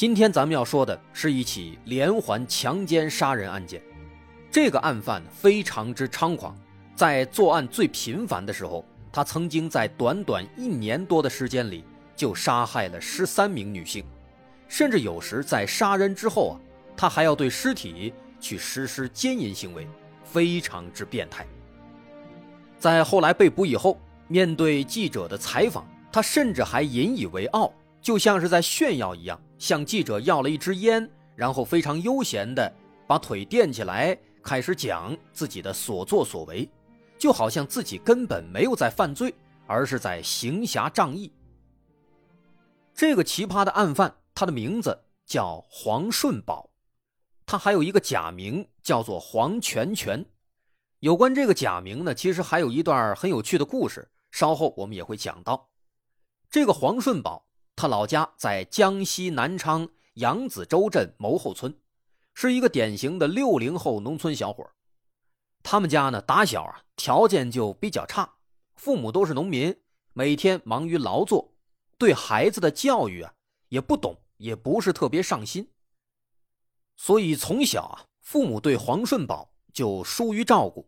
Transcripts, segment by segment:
今天咱们要说的是一起连环强奸杀人案件。这个案犯非常之猖狂，在作案最频繁的时候，他曾经在短短一年多的时间里就杀害了十三名女性，甚至有时在杀人之后啊，他还要对尸体去实施奸淫行为，非常之变态。在后来被捕以后，面对记者的采访，他甚至还引以为傲，就像是在炫耀一样，向记者要了一支烟，然后非常悠闲的把腿垫起来，开始讲自己的所作所为，就好像自己根本没有在犯罪，而是在行侠仗义。这个奇葩的案犯，他的名字叫黄顺宝，他还有一个假名叫做黄全全。有关这个假名呢，其实还有一段很有趣的故事，稍后我们也会讲到。这个黄顺宝，他老家在江西南昌扬子洲镇牟后村，是一个典型的六零后农村小伙。他们家呢，打小啊条件就比较差，父母都是农民，每天忙于劳作，对孩子的教育啊也不懂，也不是特别上心。所以从小啊，父母对黄顺宝就疏于照顾。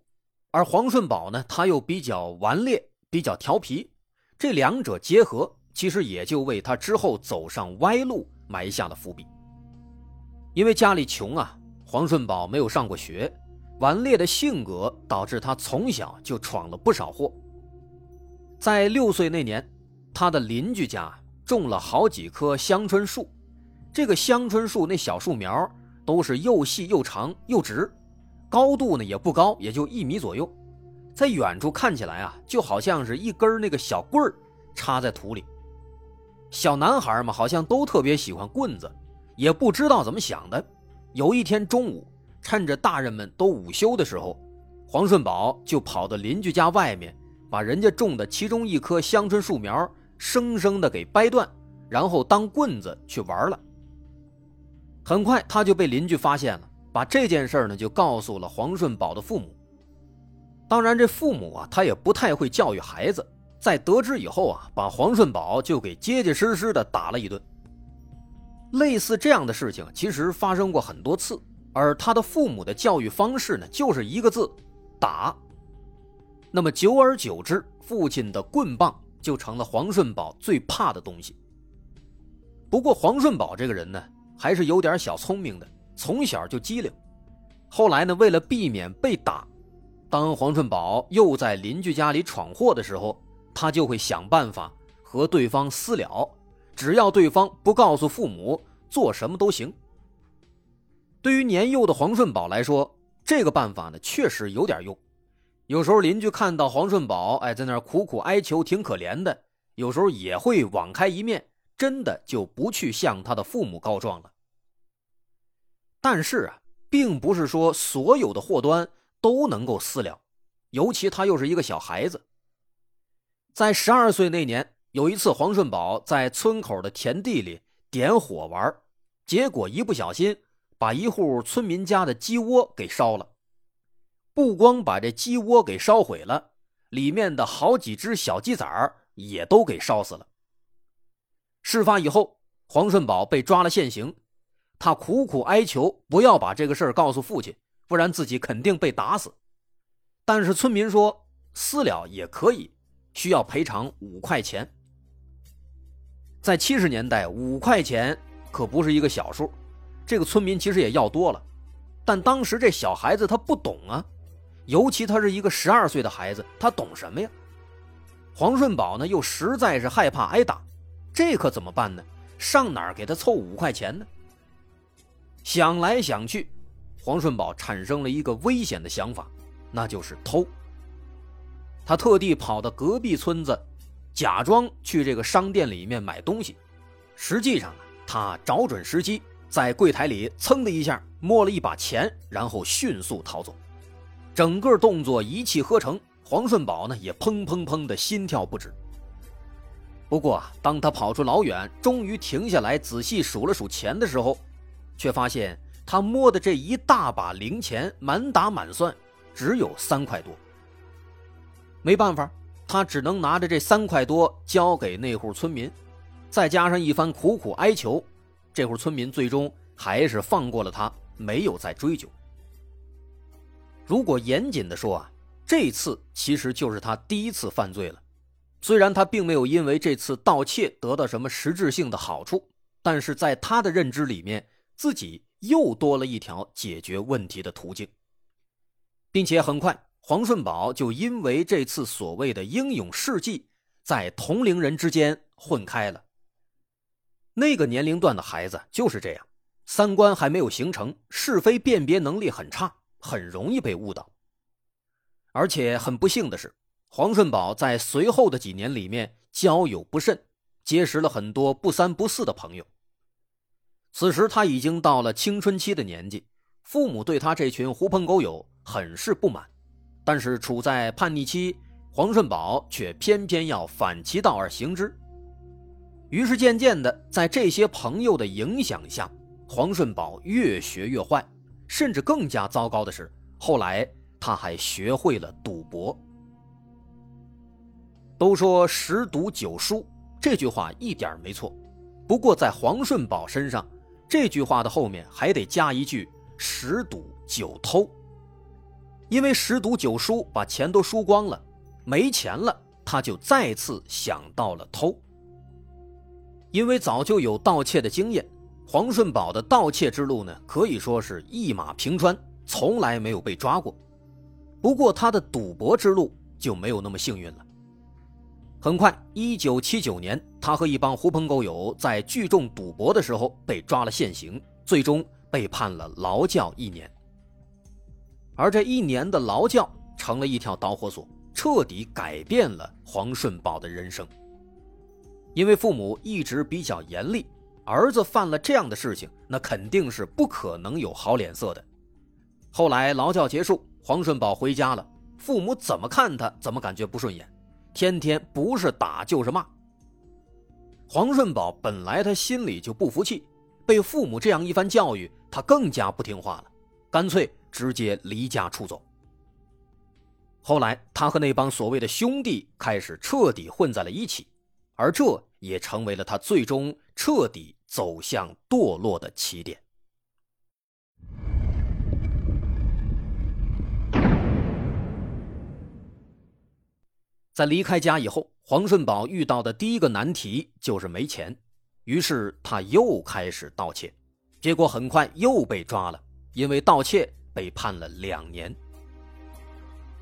而黄顺宝呢，他又比较顽劣，比较调皮，这两者结合，其实也就为他之后走上歪路埋下了伏笔。因为家里穷啊，黄顺宝没有上过学，顽劣的性格导致他从小就闯了不少祸。在六岁那年，他的邻居家种了好几棵香椿树，这个香椿树那小树苗都是又细又长又直。高度呢也不高，也就一米左右，在远处看起来啊，就好像是一根那个小棍儿插在土里。小男孩嘛，好像都特别喜欢棍子，也不知道怎么想的。有一天中午，趁着大人们都午休的时候，黄顺宝就跑到邻居家外面，把人家种的其中一棵香椿树苗生生的给掰断，然后当棍子去玩了。很快他就被邻居发现了。把这件事呢，就告诉了黄顺宝的父母。当然，这父母啊，他也不太会教育孩子，在得知以后啊，把黄顺宝就给结结实实的打了一顿。类似这样的事情，其实发生过很多次，而他的父母的教育方式呢，就是一个字：打。那么久而久之，父亲的棍棒就成了黄顺宝最怕的东西。不过，黄顺宝这个人呢，还是有点小聪明的。从小就机灵，后来呢，为了避免被打，当黄顺宝又在邻居家里闯祸的时候，他就会想办法和对方私了，只要对方不告诉父母，做什么都行。对于年幼的黄顺宝来说，这个办法呢确实有点用。有时候邻居看到黄顺宝哎在那儿苦苦哀求，挺可怜的，有时候也会网开一面，真的就不去向他的父母告状了。但是啊，并不是说所有的祸端都能够私了，尤其他又是一个小孩子。在十二岁那年，有一次黄顺宝在村口的田地里点火玩，结果一不小心把一户村民家的鸡窝给烧了。不光把这鸡窝给烧毁了，里面的好几只小鸡崽儿也都给烧死了。事发以后，黄顺宝被抓了现行。他苦苦哀求不要把这个事儿告诉父亲，不然自己肯定被打死。但是村民说私了也可以，需要赔偿五块钱。在七十年代，五块钱可不是一个小数，这个村民其实也要多了。但当时这小孩子他不懂啊，尤其他是一个十二岁的孩子，他懂什么呀？黄顺宝呢又实在是害怕挨打，这可怎么办呢？上哪儿给他凑五块钱呢？想来想去，黄顺宝产生了一个危险的想法，那就是偷。他特地跑到隔壁村子，假装去这个商店里面买东西，实际上他找准时机，在柜台里噌的一下摸了一把钱，然后迅速逃走，整个动作一气呵成。黄顺宝呢也砰砰砰的心跳不止。不过，当他跑出老远，终于停下来仔细数了数钱的时候，却发现他摸的这一大把零钱，满打满算只有三块多。没办法，他只能拿着这三块多交给那户村民，再加上一番苦苦哀求，这户村民最终还是放过了他，没有再追究。如果严谨的说啊，这次其实就是他第一次犯罪了。虽然他并没有因为这次盗窃得到什么实质性的好处，但是在他的认知里面，自己又多了一条解决问题的途径，并且很快，黄顺宝就因为这次所谓的英勇事迹，在同龄人之间混开了。那个年龄段的孩子就是这样，三观还没有形成，是非辨别能力很差，很容易被误导。而且很不幸的是。黄顺宝在随后的几年里面交友不慎，结识了很多不三不四的朋友。此时他已经到了青春期的年纪，父母对他这群狐朋狗友很是不满，但是处在叛逆期，黄顺宝却偏偏要反其道而行之。于是渐渐的，在这些朋友的影响下，黄顺宝越学越坏，甚至更加糟糕的是，后来他还学会了赌博。都说十赌九输，这句话一点没错。不过在黄顺宝身上，这句话的后面还得加一句十赌九偷。因为十赌九输，把钱都输光了，没钱了，他就再次想到了偷。因为早就有盗窃的经验，黄顺宝的盗窃之路呢，可以说是一马平川，从来没有被抓过。不过他的赌博之路就没有那么幸运了。很快，一九七九年，他和一帮狐朋狗友在聚众赌博的时候被抓了现行，最终被判了劳教一年。而这一年的劳教成了一条导火索，彻底改变了黄顺宝的人生。因为父母一直比较严厉，儿子犯了这样的事情，那肯定是不可能有好脸色的。后来劳教结束，黄顺宝回家了，父母怎么看他，怎么感觉不顺眼。天天不是打就是骂。黄顺宝本来他心里就不服气，被父母这样一番教育，他更加不听话了，干脆直接离家出走。后来，他和那帮所谓的兄弟开始彻底混在了一起，而这也成为了他最终彻底走向堕落的起点。在离开家以后，黄顺宝遇到的第一个难题就是没钱，于是他又开始盗窃，结果很快又被抓了，因为盗窃被判了两年。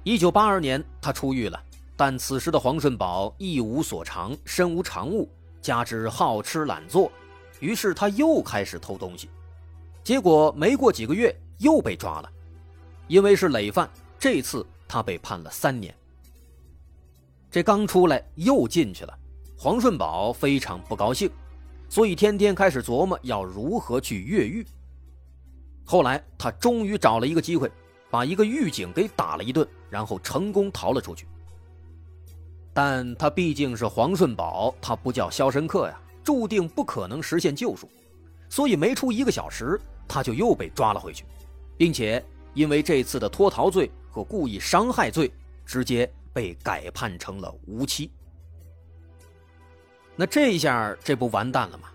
一九八二年，他出狱了，但此时的黄顺宝一无所长，身无长物，加之好吃懒做，于是他又开始偷东西，结果没过几个月又被抓了，因为是累犯，这次他被判了三年。这刚出来又进去了，黄顺宝非常不高兴，所以天天开始琢磨要如何去越狱。后来他终于找了一个机会，把一个狱警给打了一顿，然后成功逃了出去。但他毕竟是黄顺宝，他不叫肖申克呀，注定不可能实现救赎，所以没出一个小时，他就又被抓了回去，并且因为这次的脱逃罪和故意伤害罪，直接。被改判成了无期。那这一下，这不完蛋了吗？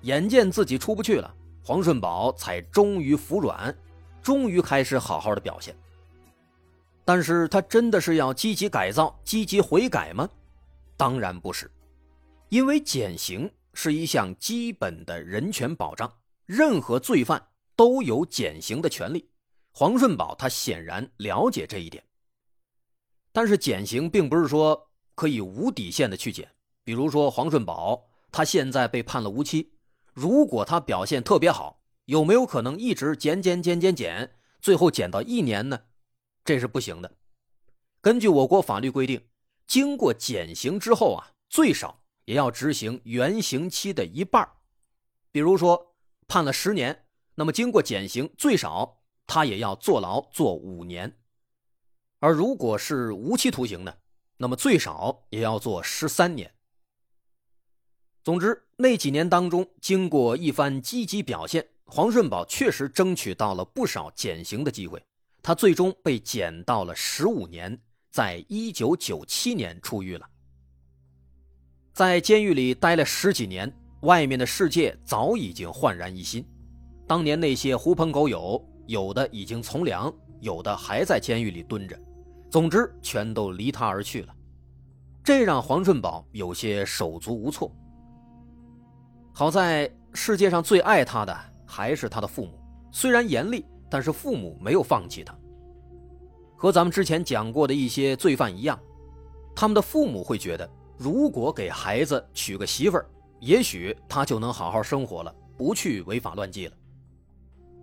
眼见自己出不去了，黄顺宝才终于服软，终于开始好好的表现。但是他真的是要积极改造、积极悔改吗？当然不是，因为减刑是一项基本的人权保障，任何罪犯都有减刑的权利。黄顺宝他显然了解这一点。但是减刑并不是说可以无底线的去减，比如说黄顺宝，他现在被判了无期，如果他表现特别好，有没有可能一直减减减减减，最后减到一年呢？这是不行的。根据我国法律规定，经过减刑之后啊，最少也要执行原刑期的一半。比如说判了十年，那么经过减刑，最少他也要坐牢坐五年。而如果是无期徒刑呢，那么最少也要坐十三年。总之，那几年当中，经过一番积极表现，黄顺宝确实争取到了不少减刑的机会。他最终被减到了十五年，在一九九七年出狱了。在监狱里待了十几年，外面的世界早已经焕然一新。当年那些狐朋狗友，有的已经从良，有的还在监狱里蹲着，总之全都离他而去了。这让黄顺宝有些手足无措。好在世界上最爱他的还是他的父母，虽然严厉，但是父母没有放弃他。和咱们之前讲过的一些罪犯一样，他们的父母会觉得，如果给孩子娶个媳妇儿，也许他就能好好生活了，不去违法乱纪了。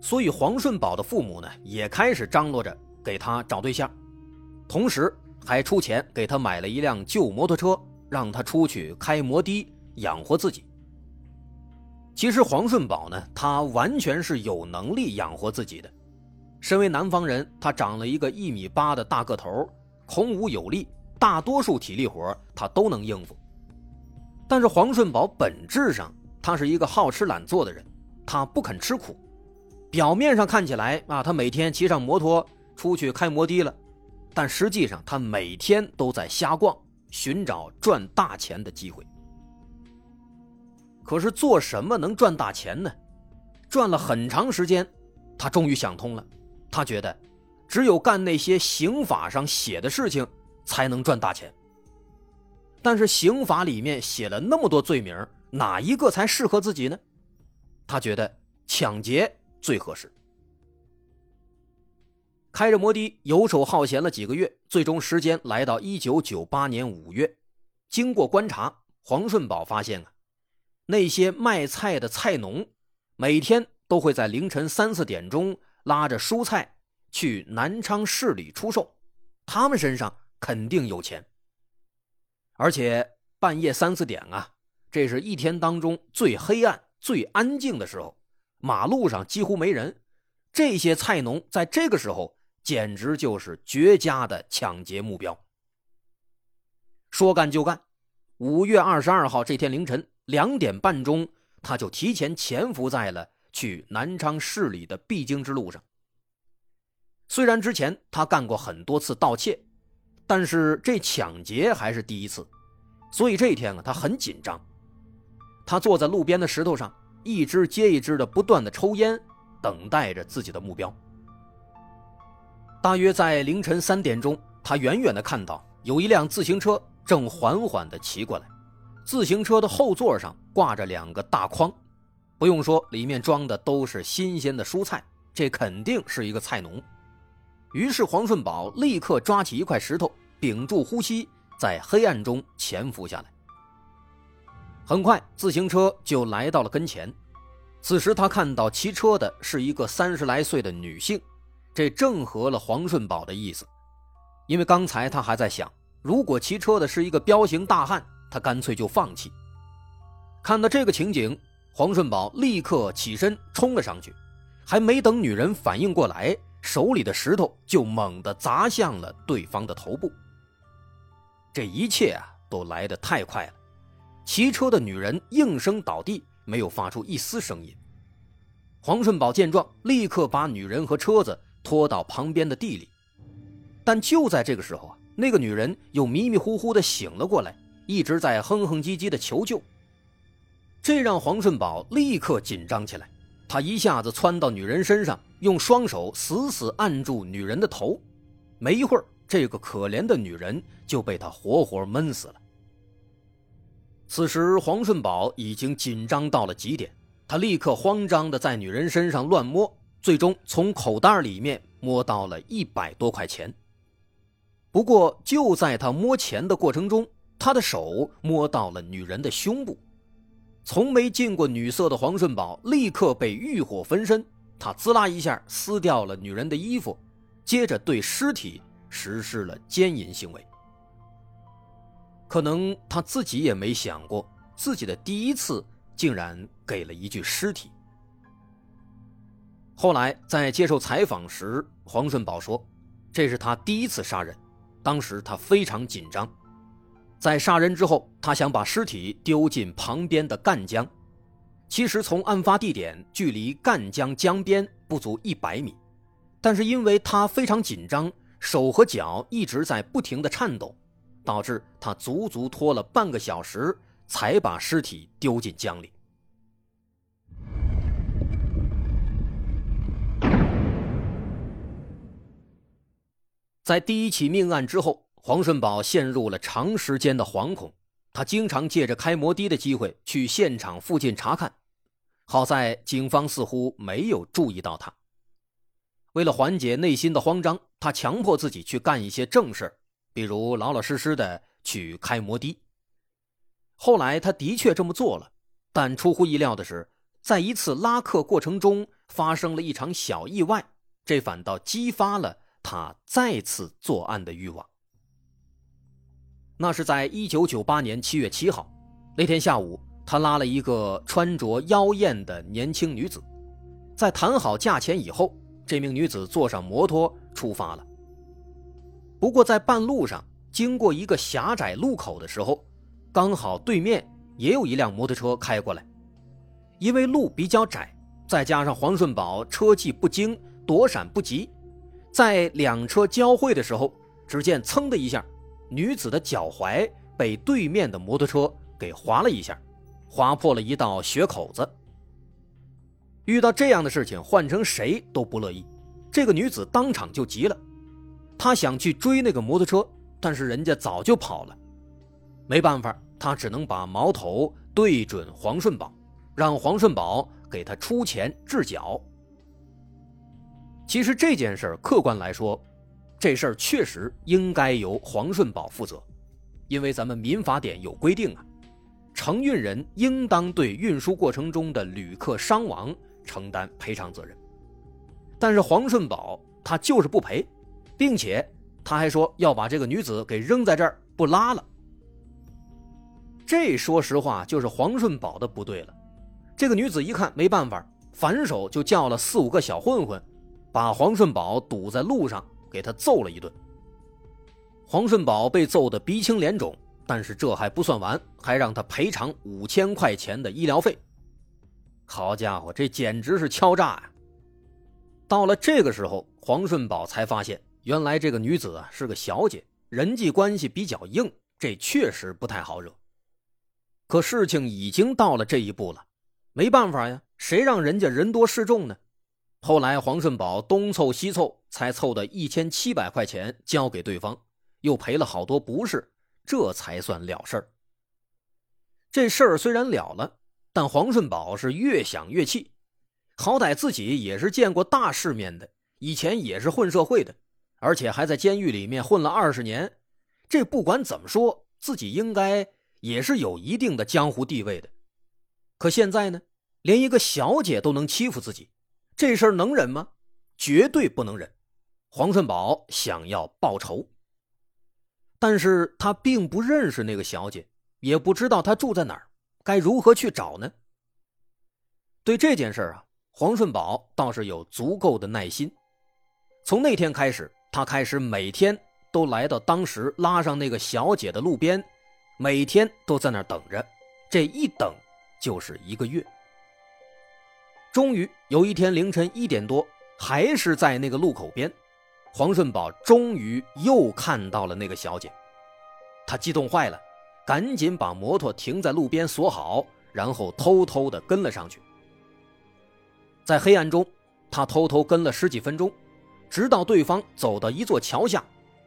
所以黄顺宝的父母呢，也开始张罗着给他找对象，同时还出钱给他买了一辆旧摩托车，让他出去开摩的养活自己。其实黄顺宝呢，他完全是有能力养活自己的。身为南方人，他长了一个一米八的大个头，孔武有力，大多数体力活他都能应付。但是黄顺宝本质上他是一个好吃懒做的人，他不肯吃苦。表面上看起来啊，他每天骑上摩托出去开摩的了，但实际上他每天都在瞎逛，寻找赚大钱的机会。可是做什么能赚大钱呢？转了很长时间，他终于想通了。他觉得，只有干那些刑法上写的事情，才能赚大钱。但是刑法里面写了那么多罪名，哪一个才适合自己呢？他觉得抢劫最合适。开着摩的游手好闲了几个月，最终时间来到一九九八年五月。经过观察，黄顺宝发现啊。那些卖菜的菜农，每天都会在凌晨三四点钟拉着蔬菜去南昌市里出售，他们身上肯定有钱。而且半夜三四点啊，这是一天当中最黑暗、最安静的时候，马路上几乎没人，这些菜农在这个时候简直就是绝佳的抢劫目标。说干就干，五月二十二号这天凌晨。两点半钟，他就提前潜伏在了去南昌市里的必经之路上。虽然之前他干过很多次盗窃，但是这抢劫还是第一次，所以这一天啊，他很紧张。他坐在路边的石头上，一支接一支的不断的抽烟，等待着自己的目标。大约在凌晨三点钟，他远远的看到有一辆自行车正缓缓的骑过来。自行车的后座上挂着两个大筐，不用说，里面装的都是新鲜的蔬菜，这肯定是一个菜农。于是黄顺宝立刻抓起一块石头，屏住呼吸，在黑暗中潜伏下来。很快，自行车就来到了跟前。此时他看到骑车的是一个三十来岁的女性，这正合了黄顺宝的意思，因为刚才他还在想，如果骑车的是一个彪形大汉。他干脆就放弃。看到这个情景，黄顺宝立刻起身冲了上去，还没等女人反应过来，手里的石头就猛地砸向了对方的头部。这一切啊，都来得太快了。骑车的女人应声倒地，没有发出一丝声音。黄顺宝见状，立刻把女人和车子拖到旁边的地里。但就在这个时候啊，那个女人又迷迷糊糊的醒了过来。一直在哼哼唧唧的求救，这让黄顺宝立刻紧张起来。他一下子窜到女人身上，用双手死死按住女人的头。没一会儿，这个可怜的女人就被他活活闷死了。此时，黄顺宝已经紧张到了极点，他立刻慌张的在女人身上乱摸，最终从口袋里面摸到了一百多块钱。不过，就在他摸钱的过程中，他的手摸到了女人的胸部，从没见过女色的黄顺宝立刻被欲火焚身，他滋啦一下撕掉了女人的衣服，接着对尸体实施了奸淫行为。可能他自己也没想过，自己的第一次竟然给了一具尸体。后来在接受采访时，黄顺宝说：“这是他第一次杀人，当时他非常紧张。在杀人之后，他想把尸体丢进旁边的赣江。其实从案发地点距离赣江江边不足一百米，但是因为他非常紧张，手和脚一直在不停的颤抖，导致他足足拖了半个小时才把尸体丢进江里。”在第一起命案之后，黄顺宝陷入了长时间的惶恐。他经常借着开摩的的机会去现场附近查看，好在警方似乎没有注意到他。为了缓解内心的慌张，他强迫自己去干一些正事比如老老实实的去开摩的。后来他的确这么做了，但出乎意料的是，在一次拉客过程中发生了一场小意外，这反倒激发了。他再次作案的欲望。那是在一九九八年七月七号，那天下午，他拉了一个穿着妖艳的年轻女子，在谈好价钱以后，这名女子坐上摩托出发了。不过在半路上，经过一个狭窄路口的时候，刚好对面也有一辆摩托车开过来，因为路比较窄，再加上黄顺宝车技不精，躲闪不及。在两车交汇的时候，只见“噌”的一下，女子的脚踝被对面的摩托车给划了一下，划破了一道血口子。遇到这样的事情，换成谁都不乐意。这个女子当场就急了，她想去追那个摩托车，但是人家早就跑了。没办法，她只能把矛头对准黄顺宝，让黄顺宝给她出钱治脚。其实这件事，客观来说，这事儿确实应该由黄顺宝负责，因为咱们民法典有规定啊，承运人应当对运输过程中的旅客伤亡承担赔偿责任。但是黄顺宝他就是不赔，并且他还说要把这个女子给扔在这儿不拉了。这说实话就是黄顺宝的不对了。这个女子一看没办法，反手就叫了四五个小混混。把黄顺宝堵在路上，给他揍了一顿。黄顺宝被揍得鼻青脸肿，但是这还不算完，还让他赔偿五千块钱的医疗费。好家伙，这简直是敲诈呀！到了这个时候，黄顺宝才发现，原来这个女子啊是个小姐，人际关系比较硬，这确实不太好惹。可事情已经到了这一步了，没办法呀，谁让人家人多势众呢？后来，黄顺宝东凑西凑，才凑的一千七百块钱交给对方，又赔了好多不是，这才算了事儿。这事儿虽然了了，但黄顺宝是越想越气。好歹自己也是见过大世面的，以前也是混社会的，而且还在监狱里面混了二十年。这不管怎么说，自己应该也是有一定的江湖地位的。可现在呢，连一个小姐都能欺负自己。这事儿能忍吗？绝对不能忍！黄顺宝想要报仇，但是他并不认识那个小姐，也不知道她住在哪儿，该如何去找呢？对这件事啊，黄顺宝倒是有足够的耐心。从那天开始，他开始每天都来到当时拉上那个小姐的路边，每天都在那儿等着，这一等就是一个月。终于有一天凌晨一点多，还是在那个路口边，黄顺宝终于又看到了那个小姐，他激动坏了，赶紧把摩托停在路边锁好，然后偷偷的跟了上去。在黑暗中，他偷偷跟了十几分钟，直到对方走到一座桥下，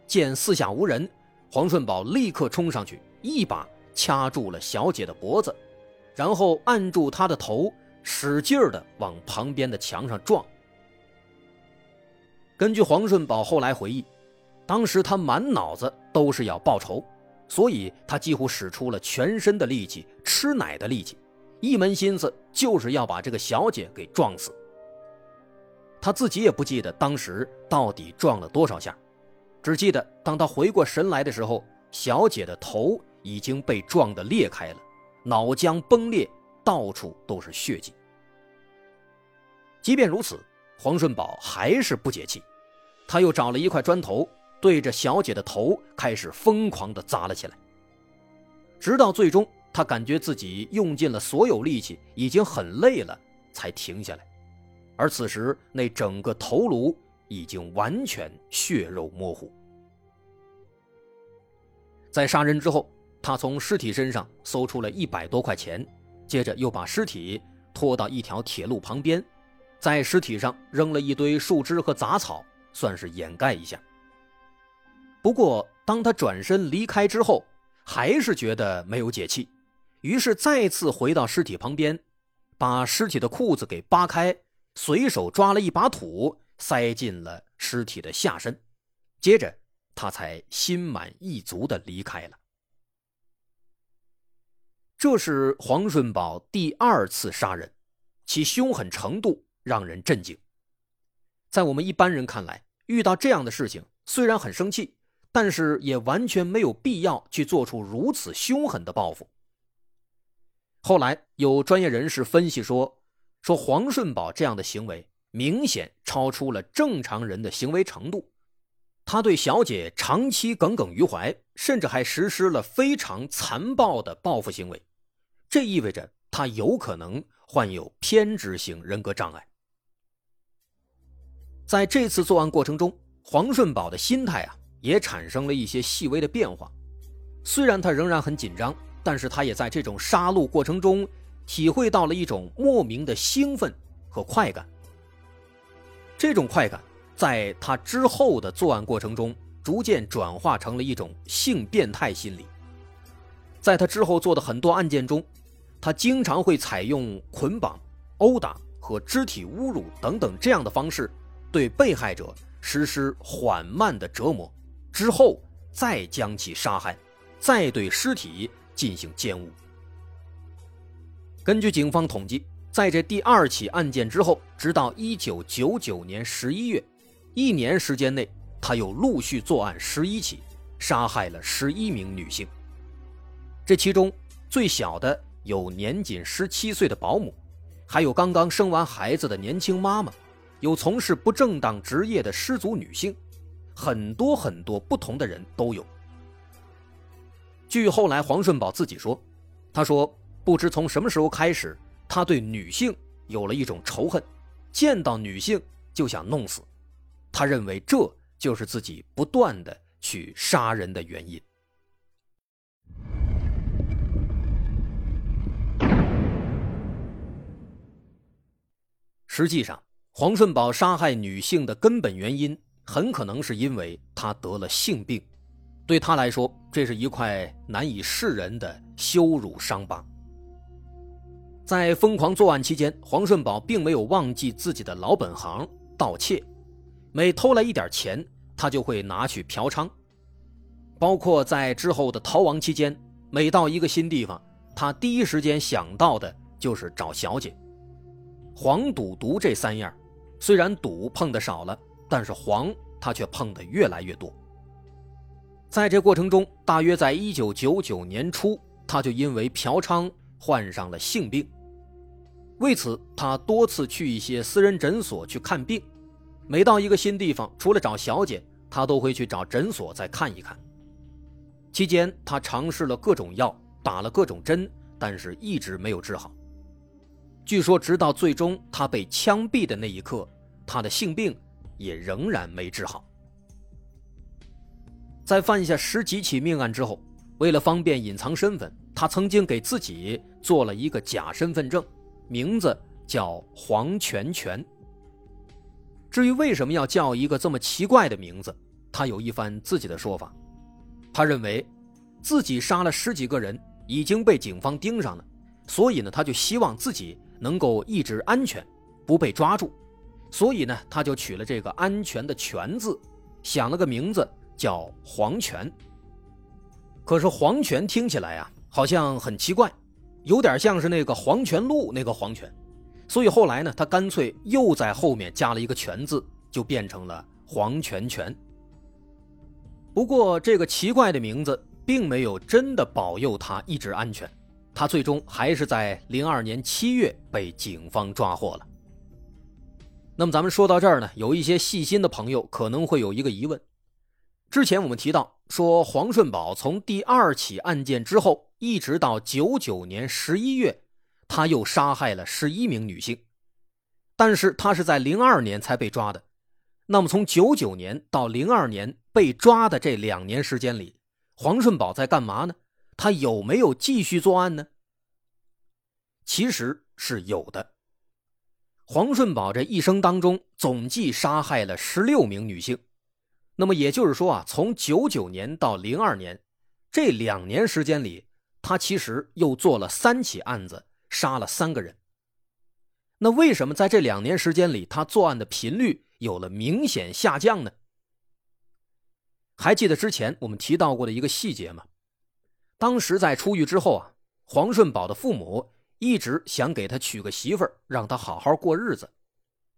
见四下无人，黄顺宝立刻冲上去，一把掐住了小姐的脖子，然后按住她的头。使劲儿的往旁边的墙上撞。根据黄顺宝后来回忆，当时他满脑子都是要报仇，所以他几乎使出了全身的力气，吃奶的力气，一门心思就是要把这个小姐给撞死。他自己也不记得当时到底撞了多少下，只记得当他回过神来的时候，小姐的头已经被撞得裂开了，脑浆崩裂。到处都是血迹。即便如此，黄顺宝还是不解气，他又找了一块砖头，对着小姐的头开始疯狂地砸了起来。直到最终，他感觉自己用尽了所有力气，已经很累了，才停下来。而此时，那整个头颅已经完全血肉模糊。在杀人之后，他从尸体身上搜出了一百多块钱，接着又把尸体拖到一条铁路旁边，在尸体上扔了一堆树枝和杂草，算是掩盖一下。不过，当他转身离开之后，还是觉得没有解气，于是再次回到尸体旁边，把尸体的裤子给扒开，随手抓了一把土塞进了尸体的下身，接着。他才心满意足的离开了。这是黄顺宝第二次杀人，其凶狠程度让人震惊。在我们一般人看来，遇到这样的事情，虽然很生气，但是也完全没有必要去做出如此凶狠的报复。后来有专业人士分析说，说黄顺宝这样的行为明显超出了正常人的行为程度。他对小姐长期耿耿于怀，甚至还实施了非常残暴的报复行为，这意味着他有可能患有偏执型人格障碍。在这次作案过程中，黄顺宝的心态啊也产生了一些细微的变化。虽然他仍然很紧张，但是他也在这种杀戮过程中体会到了一种莫名的兴奋和快感。这种快感。在他之后的作案过程中，逐渐转化成了一种性变态心理。在他之后做的很多案件中，他经常会采用捆绑、殴打和肢体侮辱等等这样的方式，对被害者实施缓慢的折磨，之后再将其杀害，再对尸体进行奸污。根据警方统计，在这第二起案件之后，直到一九九九年十一月。一年时间内，他又陆续作案十一起，杀害了十一名女性。这其中最小的有年仅十七岁的保姆，还有刚刚生完孩子的年轻妈妈，有从事不正当职业的失足女性，很多很多不同的人都有。据后来黄顺宝自己说，他说不知从什么时候开始，他对女性有了一种仇恨，见到女性就想弄死。他认为这就是自己不断的去杀人的原因。实际上，黄顺宝杀害女性的根本原因，很可能是因为他得了性病。对他来说，这是一块难以示人的羞辱伤疤。在疯狂作案期间，黄顺宝并没有忘记自己的老本行——盗窃。每偷来一点钱，他就会拿去嫖娼。包括在之后的逃亡期间，每到一个新地方，他第一时间想到的就是找小姐。黄赌毒这三样，虽然赌碰的少了，但是黄他却碰的越来越多。在这过程中，大约在一九九九年初，他就因为嫖娼患上了性病。为此，他多次去一些私人诊所去看病。每到一个新地方，除了找小姐，他都会去找诊所再看一看。期间，他尝试了各种药，打了各种针，但是一直没有治好。据说，直到最终他被枪毙的那一刻，他的性病也仍然没治好。在犯下十几起命案之后，为了方便隐藏身份，他曾经给自己做了一个假身份证，名字叫黄全全。至于为什么要叫一个这么奇怪的名字，他有一番自己的说法。他认为，自己杀了十几个人，已经被警方盯上了，所以呢，他就希望自己能够一直安全，不被抓住。所以呢，他就取了这个“安全”的“全”字，想了个名字叫黄泉。可是黄泉听起来啊，好像很奇怪，有点像是那个黄泉路那个黄泉。所以后来呢，他干脆又在后面加了一个“全”字，就变成了黄全全。不过，这个奇怪的名字并没有真的保佑他一直安全，他最终还是在零二年七月被警方抓获了。那么咱们说到这儿呢，有一些细心的朋友可能会有一个疑问：之前我们提到说，黄顺宝从第二起案件之后，一直到九九年十一月，他又杀害了十一名女性，但是他是在零二年才被抓的。那么从九九年到零二年被抓的这两年时间里，黄顺宝在干嘛呢？他有没有继续作案呢？其实是有的。黄顺宝这一生当中总计杀害了十六名女性，那么也就是说啊，从九九年到零二年这两年时间里，他其实又做了三起案子，杀了三个人。那为什么在这两年时间里，他作案的频率有了明显下降呢？还记得之前我们提到过的一个细节吗？当时在出狱之后啊，黄顺宝的父母。一直想给他娶个媳妇儿，让他好好过日子，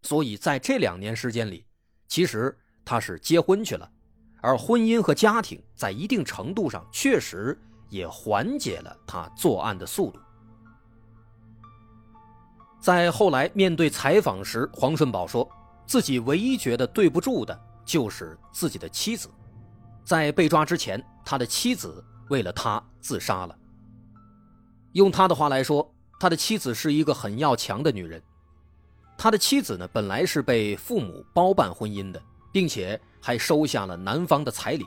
所以在这两年时间里，其实他是结婚去了，而婚姻和家庭在一定程度上确实也缓解了他作案的速度。在后来面对采访时，黄顺宝说自己唯一觉得对不住的就是自己的妻子，在被抓之前，他的妻子为了他自杀了。用他的话来说。他的妻子是一个很要强的女人，他的妻子呢，本来是被父母包办婚姻的，并且还收下了男方的彩礼，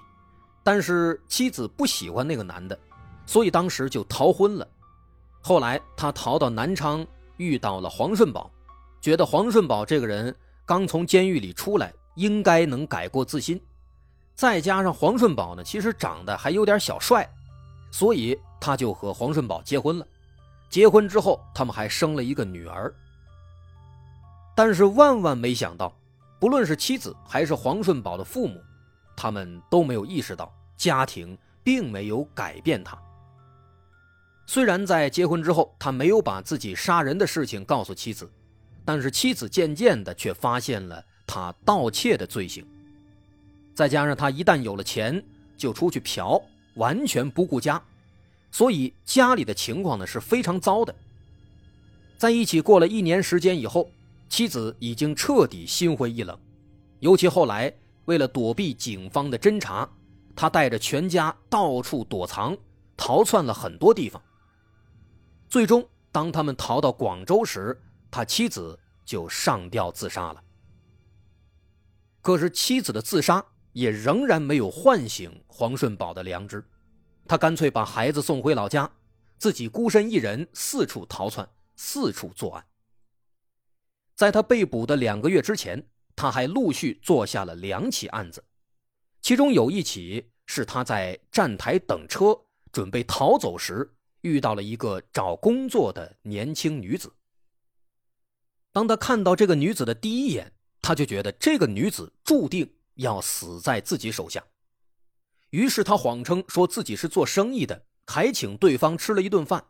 但是妻子不喜欢那个男的，所以当时就逃婚了。后来他逃到南昌，遇到了黄顺宝，觉得黄顺宝这个人刚从监狱里出来，应该能改过自新，再加上黄顺宝呢，其实长得还有点小帅，所以他就和黄顺宝结婚了。结婚之后，他们还生了一个女儿。但是万万没想到，不论是妻子还是黄顺宝的父母，他们都没有意识到家庭并没有改变他。虽然在结婚之后，他没有把自己杀人的事情告诉妻子，但是妻子渐渐的却发现了他盗窃的罪行。再加上他一旦有了钱，就出去嫖，完全不顾家。所以家里的情况呢是非常糟的。在一起过了一年时间以后，妻子已经彻底心灰意冷，尤其后来为了躲避警方的侦查，他带着全家到处躲藏，逃窜了很多地方。最终，当他们逃到广州时，他妻子就上吊自杀了。可是妻子的自杀也仍然没有唤醒黄顺宝的良知。他干脆把孩子送回老家，自己孤身一人四处逃窜，四处作案。在他被捕的两个月之前，他还陆续做下了两起案子，其中有一起是他在站台等车准备逃走时，遇到了一个找工作的年轻女子。当他看到这个女子的第一眼，他就觉得这个女子注定要死在自己手下。于是他谎称说自己是做生意的，还请对方吃了一顿饭。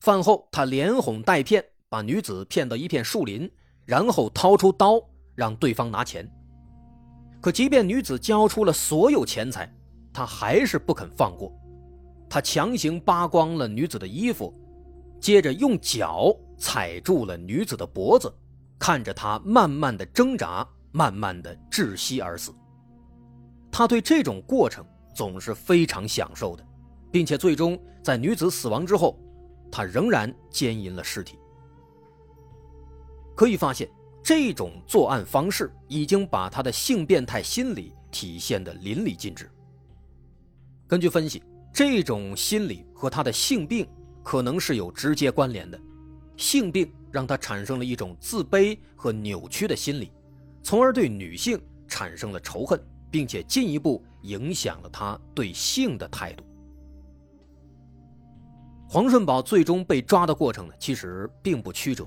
饭后，他连哄带骗，把女子骗到一片树林，然后掏出刀让对方拿钱。可即便女子交出了所有钱财，他还是不肯放过。他强行扒光了女子的衣服，接着用脚踩住了女子的脖子，看着她慢慢的挣扎，慢慢的窒息而死。他对这种过程。总是非常享受的，并且最终在女子死亡之后，他仍然奸淫了尸体。可以发现，这种作案方式已经把他的性变态心理体现的淋漓尽致。根据分析，这种心理和他的性病可能是有直接关联的。性病让他产生了一种自卑和扭曲的心理，从而对女性产生了仇恨。并且进一步影响了他对性的态度。黄顺宝最终被抓的过程呢，其实并不曲折，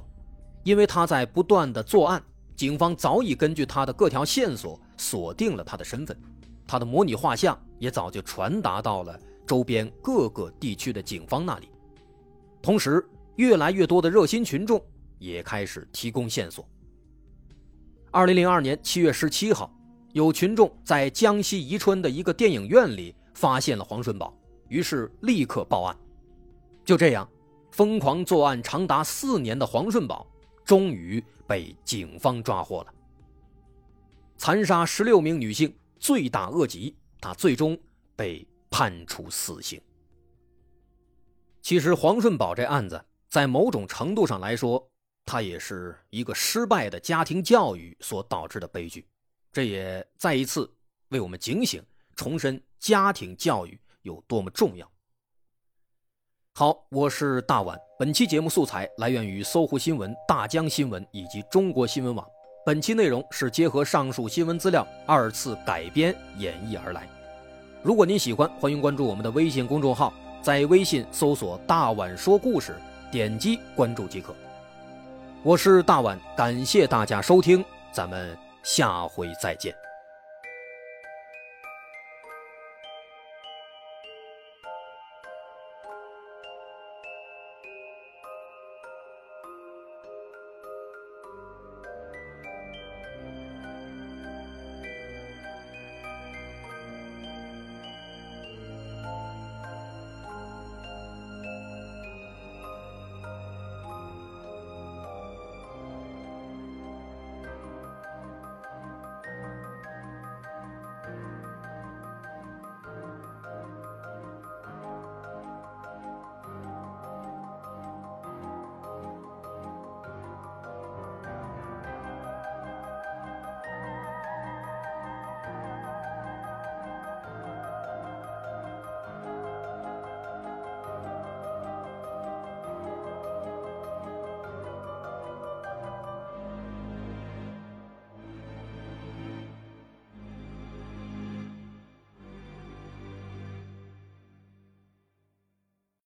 因为他在不断的作案，警方早已根据他的各条线索锁定了他的身份，他的模拟画像也早就传达到了周边各个地区的警方那里，同时，越来越多的热心群众也开始提供线索。二零零二年七月十七号。有群众在江西宜春的一个电影院里发现了黄顺宝，于是立刻报案。就这样，疯狂作案长达四年的黄顺宝终于被警方抓获了。残杀十六名女性，罪大恶极，他最终被判处死刑。其实黄顺宝这案子，在某种程度上来说，它也是一个失败的家庭教育所导致的悲剧。这也再一次为我们警醒，重申家庭教育有多么重要。好，我是大碗。本期节目素材来源于搜狐新闻、大江新闻以及中国新闻网。本期内容是结合上述新闻资料二次改编演绎而来。如果您喜欢，欢迎关注我们的微信公众号，在微信搜索“大碗说故事”，点击关注即可。我是大碗，感谢大家收听，咱们下回再见。